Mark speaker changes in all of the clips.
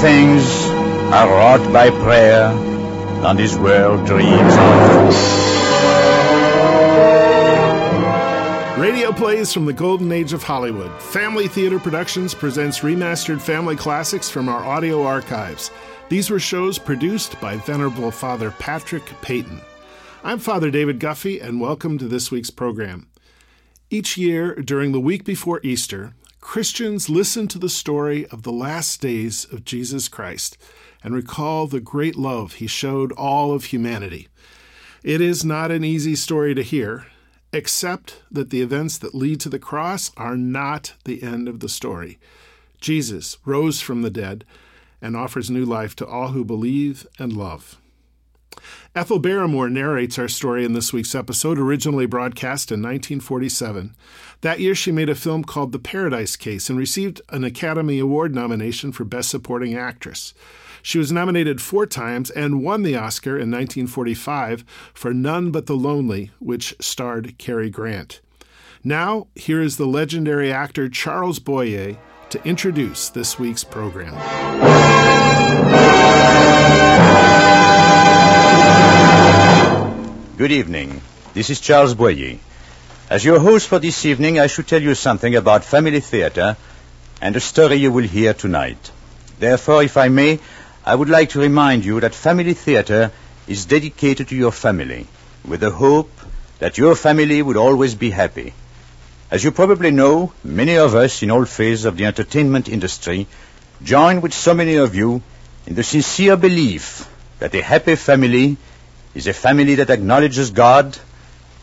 Speaker 1: things are wrought by prayer, and his world dreams of.
Speaker 2: Radio plays from the golden age of Hollywood. Family Theater Productions presents remastered family classics from our audio archives. These were shows produced by Venerable Father Patrick Peyton. I'm Father David Guffey, and welcome to this week's program. Each year, during the week before Easter, Christians listen to the story of the last days of Jesus Christ and recall the great love he showed all of humanity. It is not an easy story to hear, except that the events that lead to the cross are not the end of the story. Jesus rose from the dead and offers new life to all who believe and love. Ethel Barrymore narrates our story in this week's episode, originally broadcast in 1947. That year, she made a film called The Paradine Case and received an Academy Award nomination for Best Supporting Actress. She was nominated four times and won the Oscar in 1945 for None But the Lonely, which starred Cary Grant. Now, here is the legendary actor Charles Boyer to introduce this week's program.
Speaker 1: Good evening. This is Charles Boyer. As your host for this evening, I should tell you something about family theater and a story you will hear tonight. Therefore, if I may, I would like to remind you that family theater is dedicated to your family with the hope that your family would always be happy. As you probably know, many of us in all phases of the entertainment industry join with so many of you in the sincere belief that a happy family is a family that acknowledges God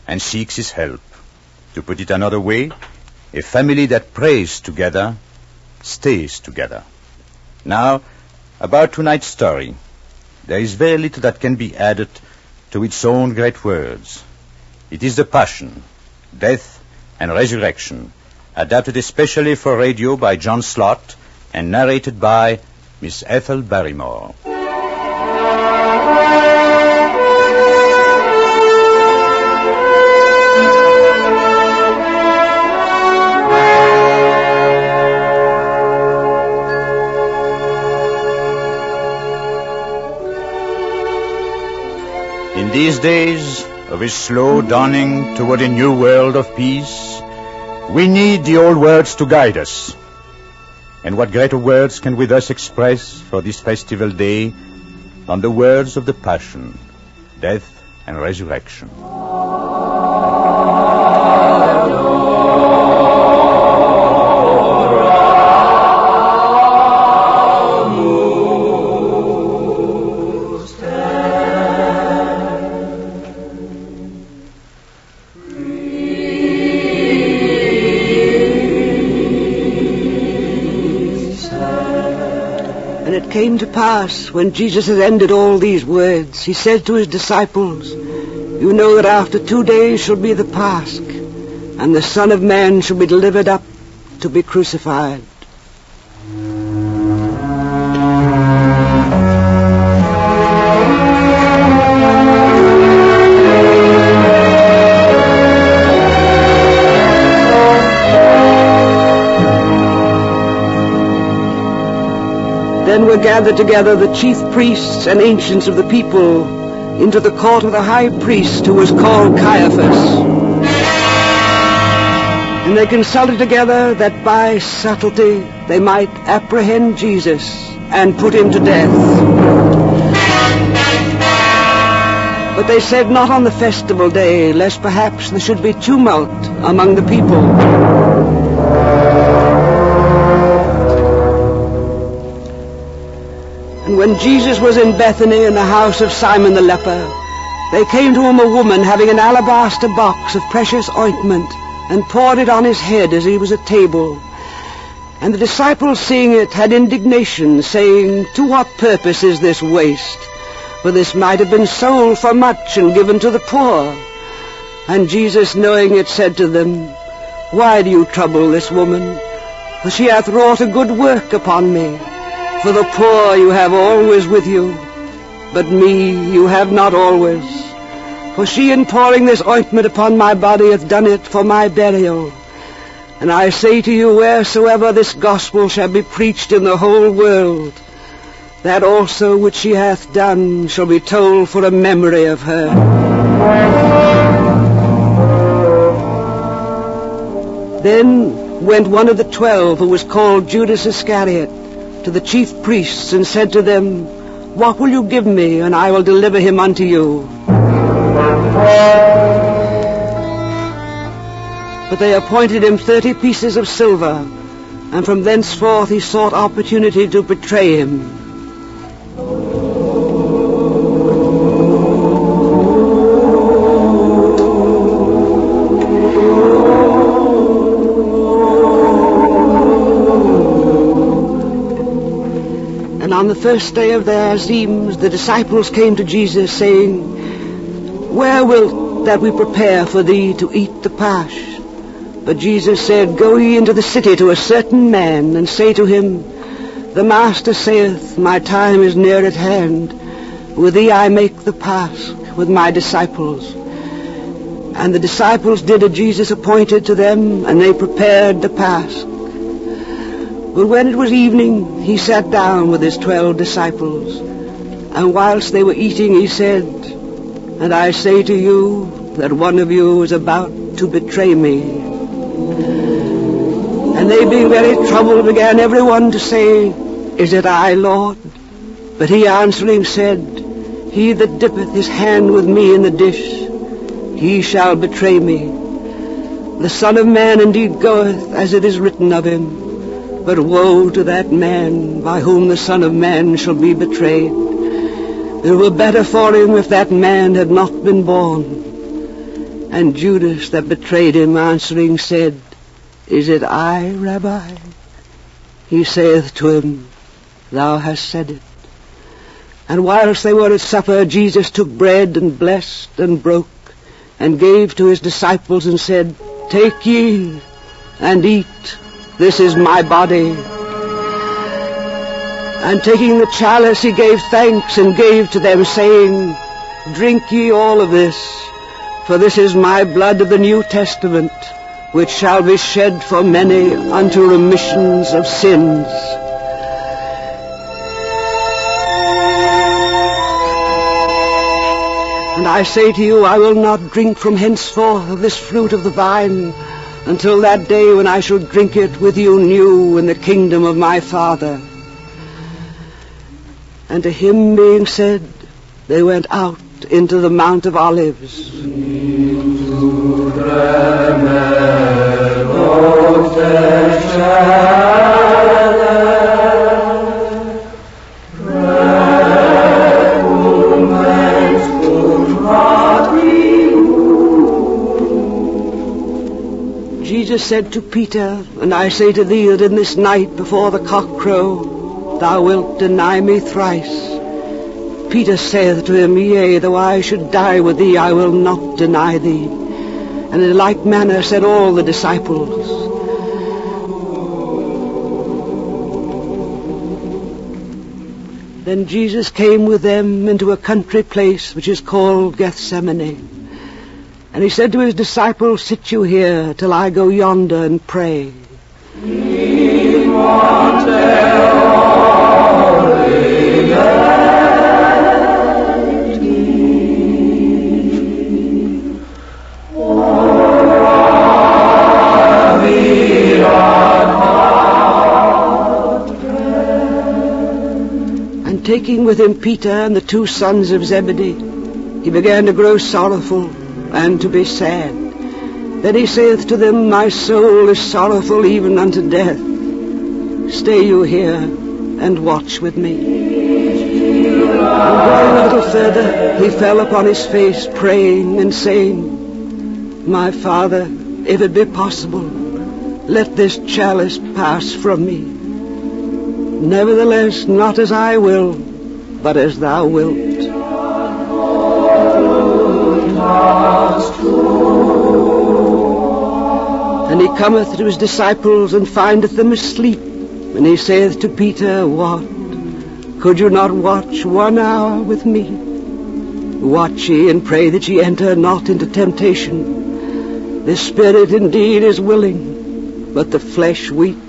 Speaker 1: and seeks His help. To put it another way, a family that prays together stays together. Now, about tonight's story. There is very little that can be added to its own great words. It is the passion, death, and resurrection, adapted especially for radio by John Slott and narrated by Miss Ethel Barrymore. In these days of a slow dawning toward a new world of peace, we need the old words to guide us. And what greater words can we thus express for this festival day than the words of the Passion, death, and resurrection?
Speaker 3: Came to pass, when Jesus had ended all these words, he said to his disciples, You know that after two days shall be the Pasch, and the Son of Man shall be delivered up to be crucified. Then were gathered together the chief priests and ancients of the people into the court of the high priest who was called Caiaphas. And they consulted together that by subtlety they might apprehend Jesus and put him to death. But they said not on the festival day, lest perhaps there should be tumult among the people. When Jesus was in Bethany in the house of Simon the leper, they came to him a woman having an alabaster box of precious ointment, and poured it on his head as he was at table. And the disciples, seeing it, had indignation, saying, To what purpose is this waste? For this might have been sold for much and given to the poor. And Jesus, knowing it, said to them, Why do you trouble this woman? For she hath wrought a good work upon me. For the poor you have always with you, but me you have not always. For she in pouring this ointment upon my body hath done it for my burial. And I say to you, wheresoever this gospel shall be preached in the whole world, That also which she hath done shall be told for a memory of her. Then went one of the twelve, who was called Judas Iscariot, to the chief priests and said to them, What will you give me, and I will deliver him unto you? But they appointed him thirty pieces of silver, and from thenceforth he sought opportunity to betray him. On the first day of their Azymes, the disciples came to Jesus, saying, Where wilt that we prepare for thee to eat the Pasch? But Jesus said, Go ye into the city to a certain man, and say to him, The Master saith, My time is near at hand. With thee I make the Pasch with my disciples. And the disciples did as Jesus appointed to them, and they prepared the Pasch. But when it was evening, he sat down with his twelve disciples. And whilst they were eating, he said, And I say to you that one of you is about to betray me. And they being very troubled began every one to say, Is it I, Lord? But he answering said, He that dippeth his hand with me in the dish, he shall betray me. The Son of Man indeed goeth as it is written of him. But woe to that man by whom the Son of Man shall be betrayed. It were better for him if that man had not been born. And Judas that betrayed him answering said, is it I, Rabbi? He saith to him, Thou hast said it. And whilst they were at supper, Jesus took bread and blessed and broke and gave to his disciples and said, Take ye and eat. This is my body. And taking the chalice, he gave thanks and gave to them, saying, Drink ye all of this, for this is my blood of the New Testament which shall be shed for many unto remissions of sins. And I say to you, I will not drink from henceforth of this fruit of the vine until that day when I shall drink it with you new in the kingdom of my Father. And to him being said, they went out into the Mount of Olives. Jesus said to Peter, And I say to thee that in this night before the cock crow, thou wilt deny me thrice. Peter saith to him, Yea, though I should die with thee, I will not deny thee. And in like manner said all the disciples. Then Jesus came with them into a country place which is called Gethsemane. And he said to his disciples, Sit you here till I go yonder and pray. And taking with him Peter and the two sons of Zebedee, he began to grow sorrowful and to be sad. Then he saith to them, My soul is sorrowful even unto death. Stay you here and watch with me. And going a little further, he fell upon his face, praying and saying, My Father, if it be possible, let this chalice pass from me. Nevertheless, not as I will, but as thou wilt. And he cometh to his disciples and findeth them asleep. And he saith to Peter, What? Could you not watch one hour with me? Watch ye and pray that ye enter not into temptation. The spirit indeed is willing, but the flesh weak.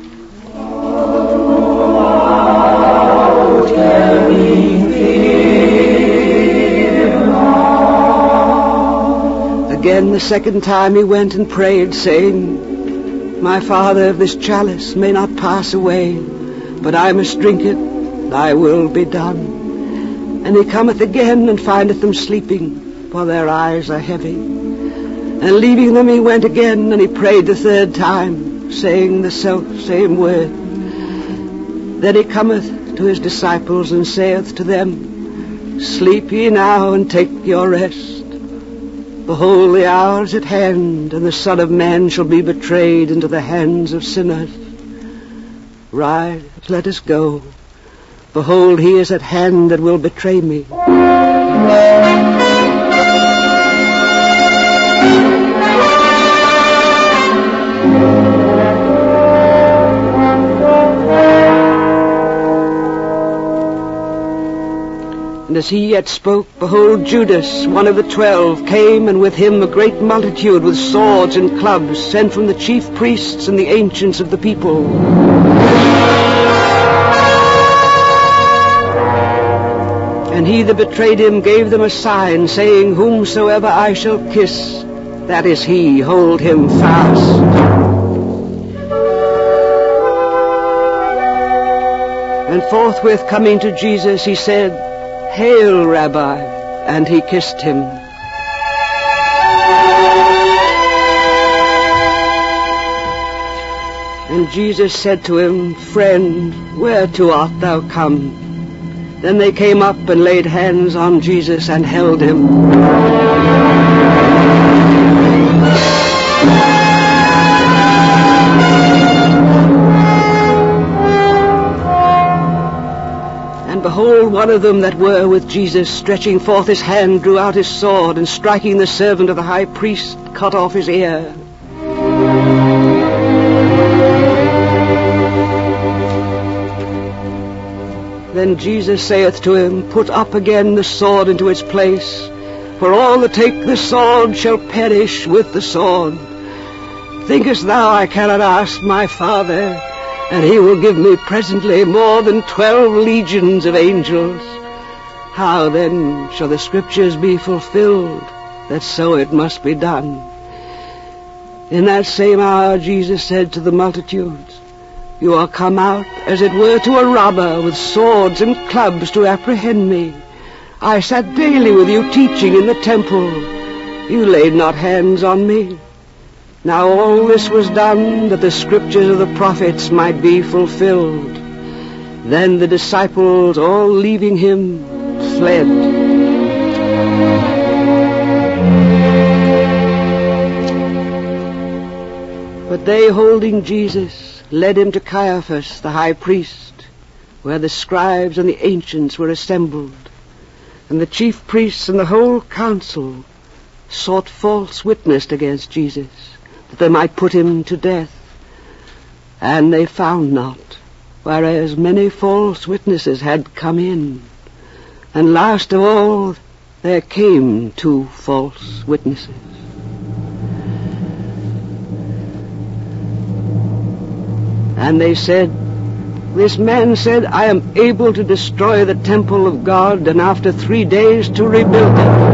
Speaker 3: The second time he went and prayed, saying, My Father, this chalice may not pass away, but I must drink it, thy will be done. And he cometh again and findeth them sleeping, for their eyes are heavy. And leaving them he went again, and he prayed the third time, saying the self same word. Then he cometh to his disciples and saith to them, Sleep ye now and take your rest. Behold, the hour is at hand, and the Son of Man shall be betrayed into the hands of sinners. Rise, let us go. Behold, he is at hand that will betray me. And as he yet spoke, behold, Judas, one of the twelve, came, and with him a great multitude with swords and clubs, sent from the chief priests and the ancients of the people. And he that betrayed him gave them a sign, saying, Whomsoever I shall kiss, that is he, hold him fast. And forthwith coming to Jesus, he said, Hail, Rabbi! And he kissed him. And Jesus said to him, Friend, whereto art thou come? Then they came up and laid hands on Jesus and held him. One of them that were with Jesus, stretching forth his hand, drew out his sword, and striking the servant of the high priest, cut off his ear. Then Jesus saith to him, Put up again the sword into its place, for all that take the sword shall perish with the sword. Thinkest thou I cannot ask my Father, and he will give me presently more than twelve legions of angels? How then shall the scriptures be fulfilled, that so it must be done? In that same hour Jesus said to the multitudes, You are come out as it were to a robber with swords and clubs to apprehend me. I sat daily with you teaching in the temple. You laid not hands on me. Now all this was done that the scriptures of the prophets might be fulfilled. Then the disciples, all leaving him, fled. But they, holding Jesus, led him to Caiaphas, the high priest, where the scribes and the ancients were assembled. And the chief priests and the whole council sought false witness against Jesus, they might put him to death. And they found not, whereas many false witnesses had come in. And last of all, there came two false witnesses. And they said, This man said, I am able to destroy the temple of God and after three days to rebuild it.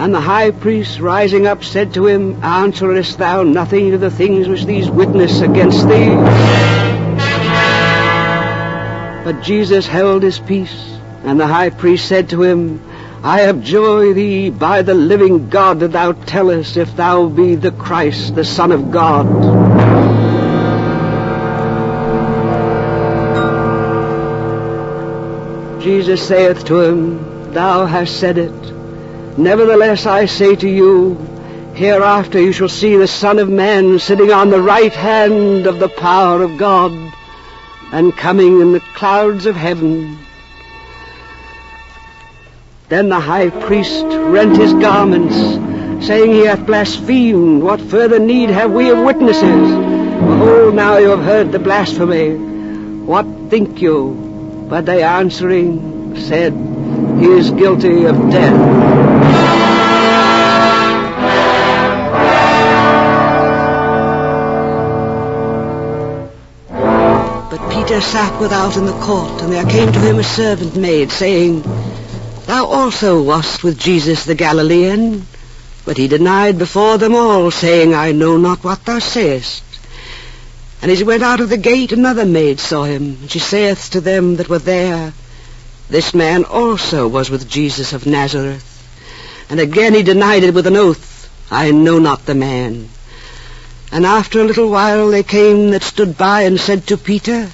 Speaker 3: And the high priest rising up said to him, Answerest thou nothing to the things which these witness against thee? But Jesus held his peace, and the high priest said to him, I abjure thee by the living God that thou tellest if thou be the Christ, the Son of God. Jesus saith to him, Thou hast said it. Nevertheless I say to you, hereafter you shall see the Son of Man sitting on the right hand of the power of God, and coming in the clouds of heaven. Then the high priest rent his garments, saying he hath blasphemed. What further need have we of witnesses? Behold, now you have heard the blasphemy. What think you? But they answering said, He is guilty of death. Peter sat without in the court, and there came to him a servant maid, saying, Thou also wast with Jesus the Galilean. But he denied before them all, saying, I know not what thou sayest. And as he went out of the gate, another maid saw him, and she saith to them that were there, This man also was with Jesus of Nazareth. And again he denied it with an oath, I know not the man. And after a little while they came that stood by and said to Peter,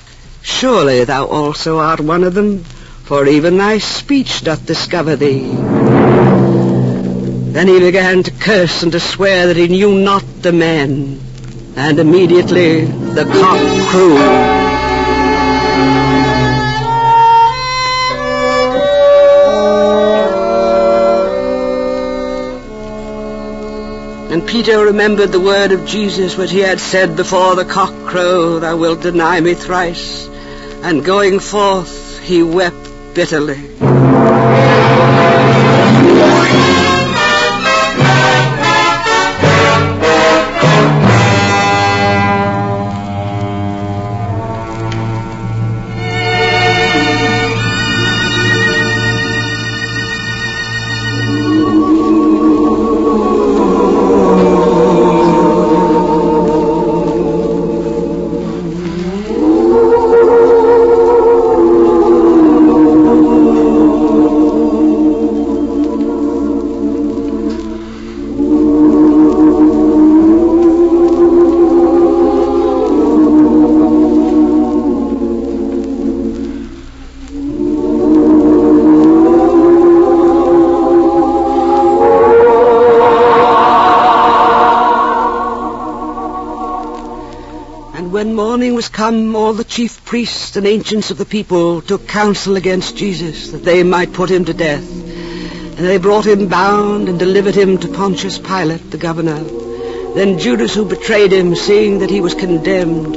Speaker 3: Surely thou also art one of them, for even thy speech doth discover thee. Then he began to curse and to swear that he knew not the man. And immediately the cock crew. And Peter remembered the word of Jesus which he had said before the cock crow, Thou wilt deny me thrice. And going forth, he wept bitterly. When morning was come, all the chief priests and ancients of the people took counsel against Jesus, that they might put him to death. And they brought him bound and delivered him to Pontius Pilate, the governor. Then Judas, who betrayed him, seeing that he was condemned,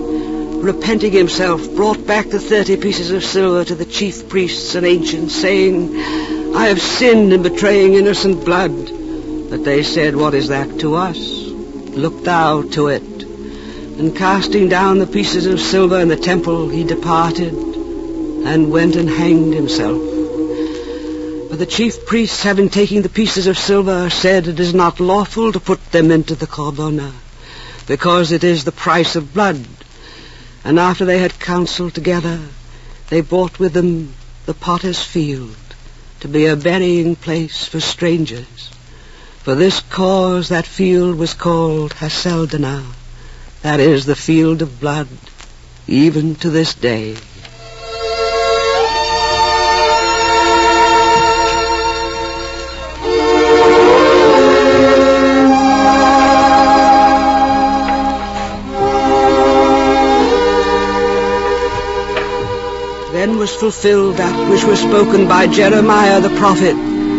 Speaker 3: repenting himself, brought back the thirty pieces of silver to the chief priests and ancients, saying, I have sinned in betraying innocent blood. But they said, What is that to us? Look thou to it. And casting down the pieces of silver in the temple, he departed and went and hanged himself. But the chief priests, having taken the pieces of silver, said, It is not lawful to put them into the corbona, because it is the price of blood. And after they had counseled together, they brought with them the potter's field, to be a burying place for strangers. For this cause that field was called Haceldama, that is the field of blood, even to this day. Then was fulfilled that which was spoken by Jeremiah the prophet,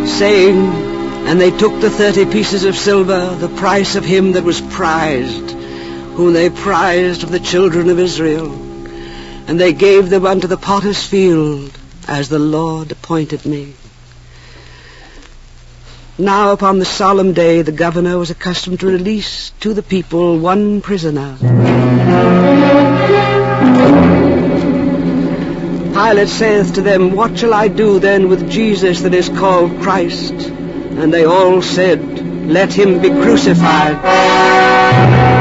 Speaker 3: saying, And they took the thirty pieces of silver, the price of him that was prized, whom they prized of the children of Israel. And they gave them unto the potter's field, as the Lord appointed me. Now upon the solemn day the governor was accustomed to release to the people one prisoner. Pilate saith to them, What shall I do then with Jesus that is called Christ? And they all said, Let him be crucified.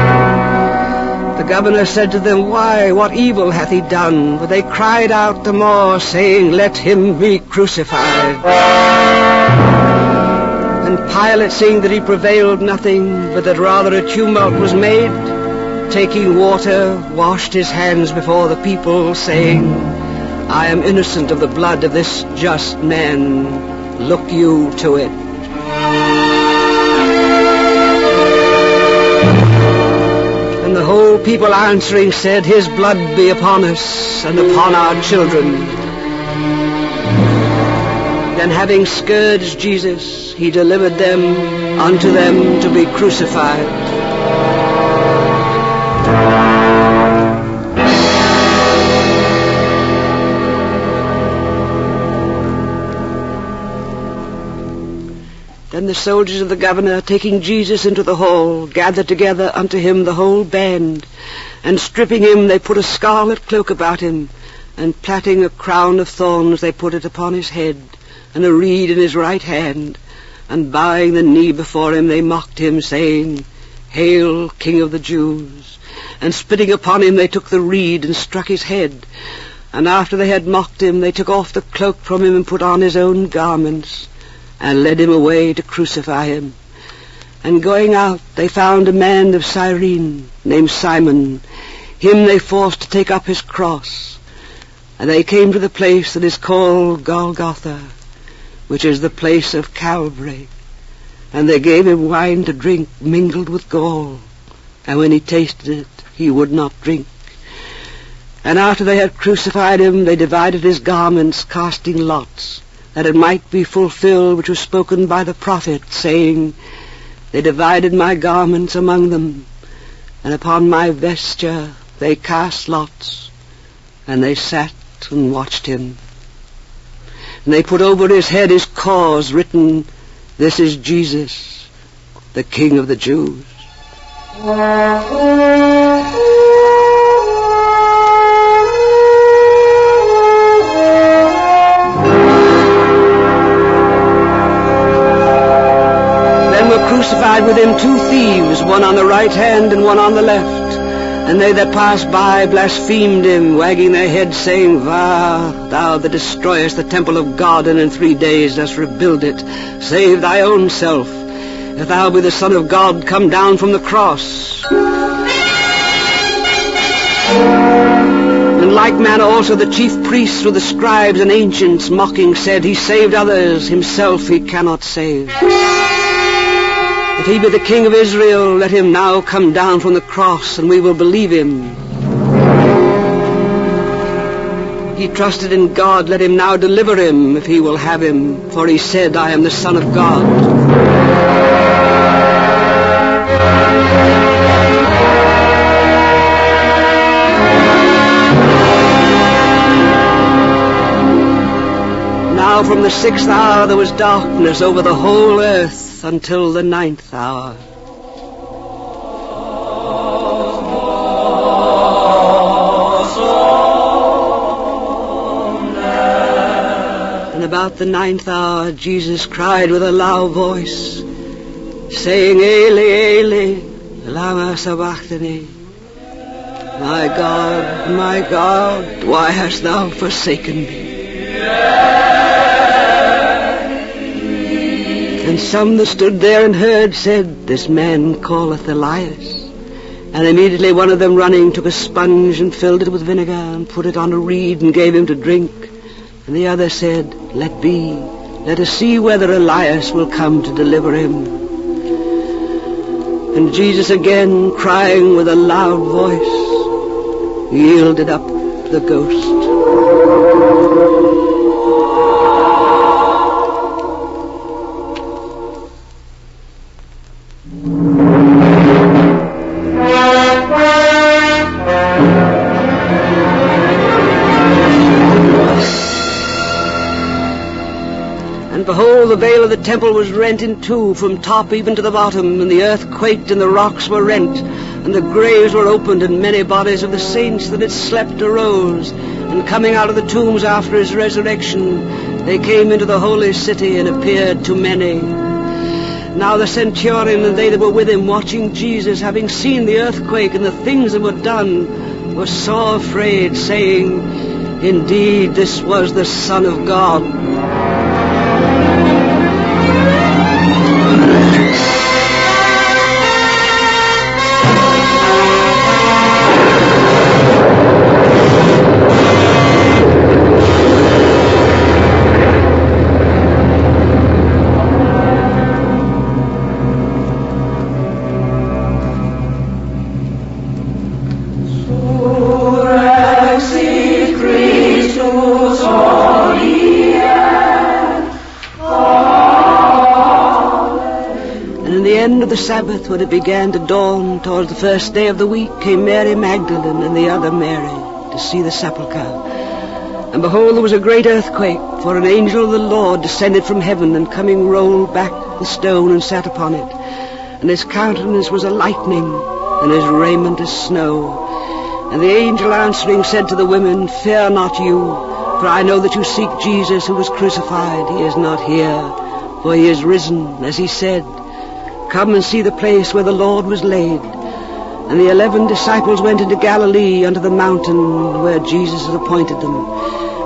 Speaker 3: Governor said to them, Why, what evil hath he done? But they cried out the more, saying, Let him be crucified. And Pilate, seeing that he prevailed nothing, but that rather a tumult was made, taking water, washed his hands before the people, saying, I am innocent of the blood of this just man. Look you to it. The people answering said, His blood be upon us and upon our children. Then having scourged Jesus, he delivered them unto them to be crucified. Then the soldiers of the governor, taking Jesus into the hall, gathered together unto him the whole band, and stripping him, they put a scarlet cloak about him, and plaiting a crown of thorns they put it upon his head, and a reed in his right hand, and bowing the knee before him they mocked him, saying, Hail, King of the Jews! And spitting upon him they took the reed and struck his head, and after they had mocked him they took off the cloak from him and put on his own garments, and led him away to crucify him. And going out, they found a man of Cyrene, named Simon. Him they forced to take up his cross. And they came to the place that is called Golgotha, which is the place of Calvary. And they gave him wine to drink mingled with gall. And when he tasted it, he would not drink. And after they had crucified him, they divided his garments, casting lots, that it might be fulfilled which was spoken by the prophet, saying, they divided my garments among them, and upon my vesture they cast lots, and they sat and watched him. And they put over his head his cause written, This is Jesus, the King of the Jews. crucified with him two thieves, one on the right hand and one on the left. And they that passed by blasphemed him, wagging their heads, saying, Vah, thou that destroyest the temple of God, and in three days dost rebuild it, save thy own self. If thou be the Son of God, come down from the cross. In like manner also the chief priests with the scribes and ancients, mocking, said, He saved others, himself he cannot save. He be the King of Israel, let him now come down from the cross, and we will believe him. He trusted in God, let him now deliver him, if he will have him, for he said, I am the Son of God. Now from the sixth hour there was darkness over the whole earth until the ninth hour. And about the ninth hour Jesus cried with a loud voice, saying, Eli, Eli, lama sabachthani. My God, my God, why hast thou forsaken me? And some that stood there and heard said, This man calleth Elias. And immediately one of them running took a sponge and filled it with vinegar and put it on a reed and gave him to drink. And the other said, Let be. Let us see whether Elias will come to deliver him. And Jesus again, crying with a loud voice, yielded up the ghost. Temple was rent in two from top even to the bottom, and the earth quaked and the rocks were rent, and the graves were opened, and many bodies of the saints that had slept arose. And coming out of the tombs after his resurrection, they came into the holy city and appeared to many. Now the centurion and they that were with him, watching Jesus, having seen the earthquake and the things that were done, were sore afraid, saying, Indeed, this was the Son of God. When it began to dawn towards the first day of the week, came Mary Magdalene and the other Mary to see the sepulchre. And behold, there was a great earthquake, for an angel of the Lord descended from heaven, and coming rolled back the stone and sat upon it. And his countenance was a lightning, and his raiment as snow. And the angel answering said to the women, Fear not you, for I know that you seek Jesus who was crucified. He is not here, for he is risen, as he said. Come and see the place where the Lord was laid. And the eleven disciples went into Galilee unto the mountain where Jesus had appointed them.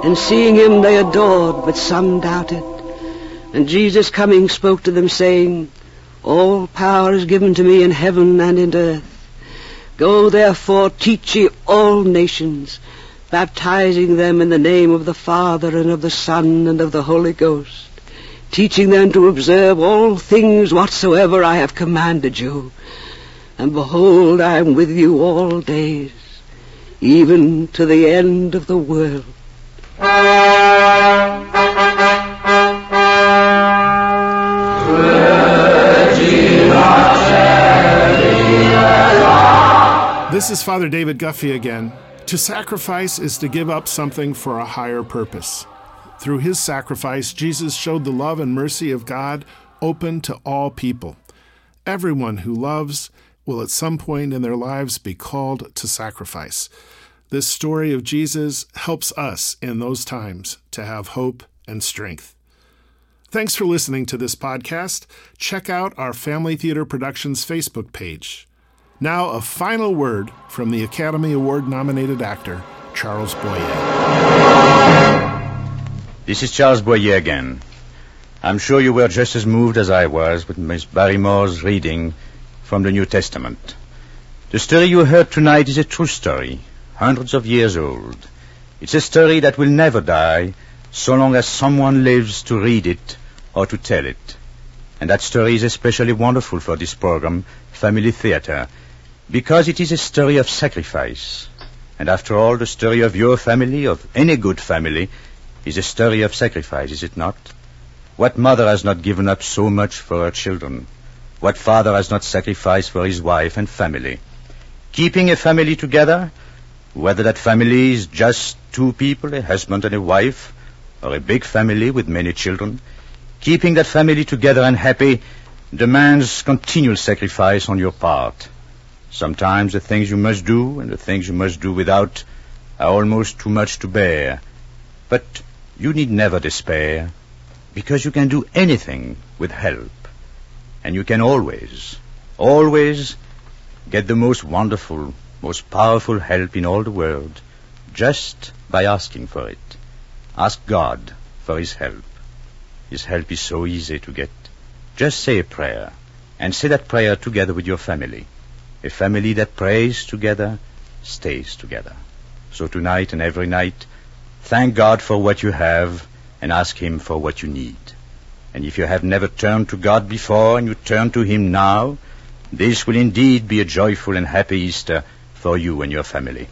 Speaker 3: And seeing him they adored, but some doubted. And Jesus coming spoke to them, saying, All power is given to me in heaven and in earth. Go therefore, teach ye all nations, baptizing them in the name of the Father and of the Son and of the Holy Ghost, teaching them to observe all things whatsoever I have commanded you. And behold, I am with you all days, even to the end of the world.
Speaker 2: This is Father David Guffey again. To sacrifice is to give up something for a higher purpose. Through his sacrifice, Jesus showed the love and mercy of God open to all people. Everyone who loves will at some point in their lives be called to sacrifice. This story of Jesus helps us in those times to have hope and strength. Thanks for listening to this podcast. Check out our Family Theater Productions Facebook page. Now, a final word from the Academy Award nominated actor, Charles Boyer.
Speaker 1: This is Charles Boyer again. I'm sure you were just as moved as I was with Miss Barrymore's reading from the New Testament. The story you heard tonight is a true story, hundreds of years old. It's a story that will never die so long as someone lives to read it or to tell it. And that story is especially wonderful for this program, Family Theater, because it is a story of sacrifice. And after all, the story of your family, of any good family, is a story of sacrifice, is it not? What mother has not given up so much for her children? What father has not sacrificed for his wife and family? Keeping a family together, whether that family is just two people, a husband and a wife, or a big family with many children, keeping that family together and happy demands continual sacrifice on your part. Sometimes the things you must do and the things you must do without are almost too much to bear. But you need never despair, because you can do anything with help. And you can always, always get the most wonderful, most powerful help in all the world just by asking for it. Ask God for His help. His help is so easy to get. Just say a prayer, and say that prayer together with your family. A family that prays together stays together. So tonight and every night, thank God for what you have and ask Him for what you need. And if you have never turned to God before and you turn to Him now, this will indeed be a joyful and happy Easter for you and your family.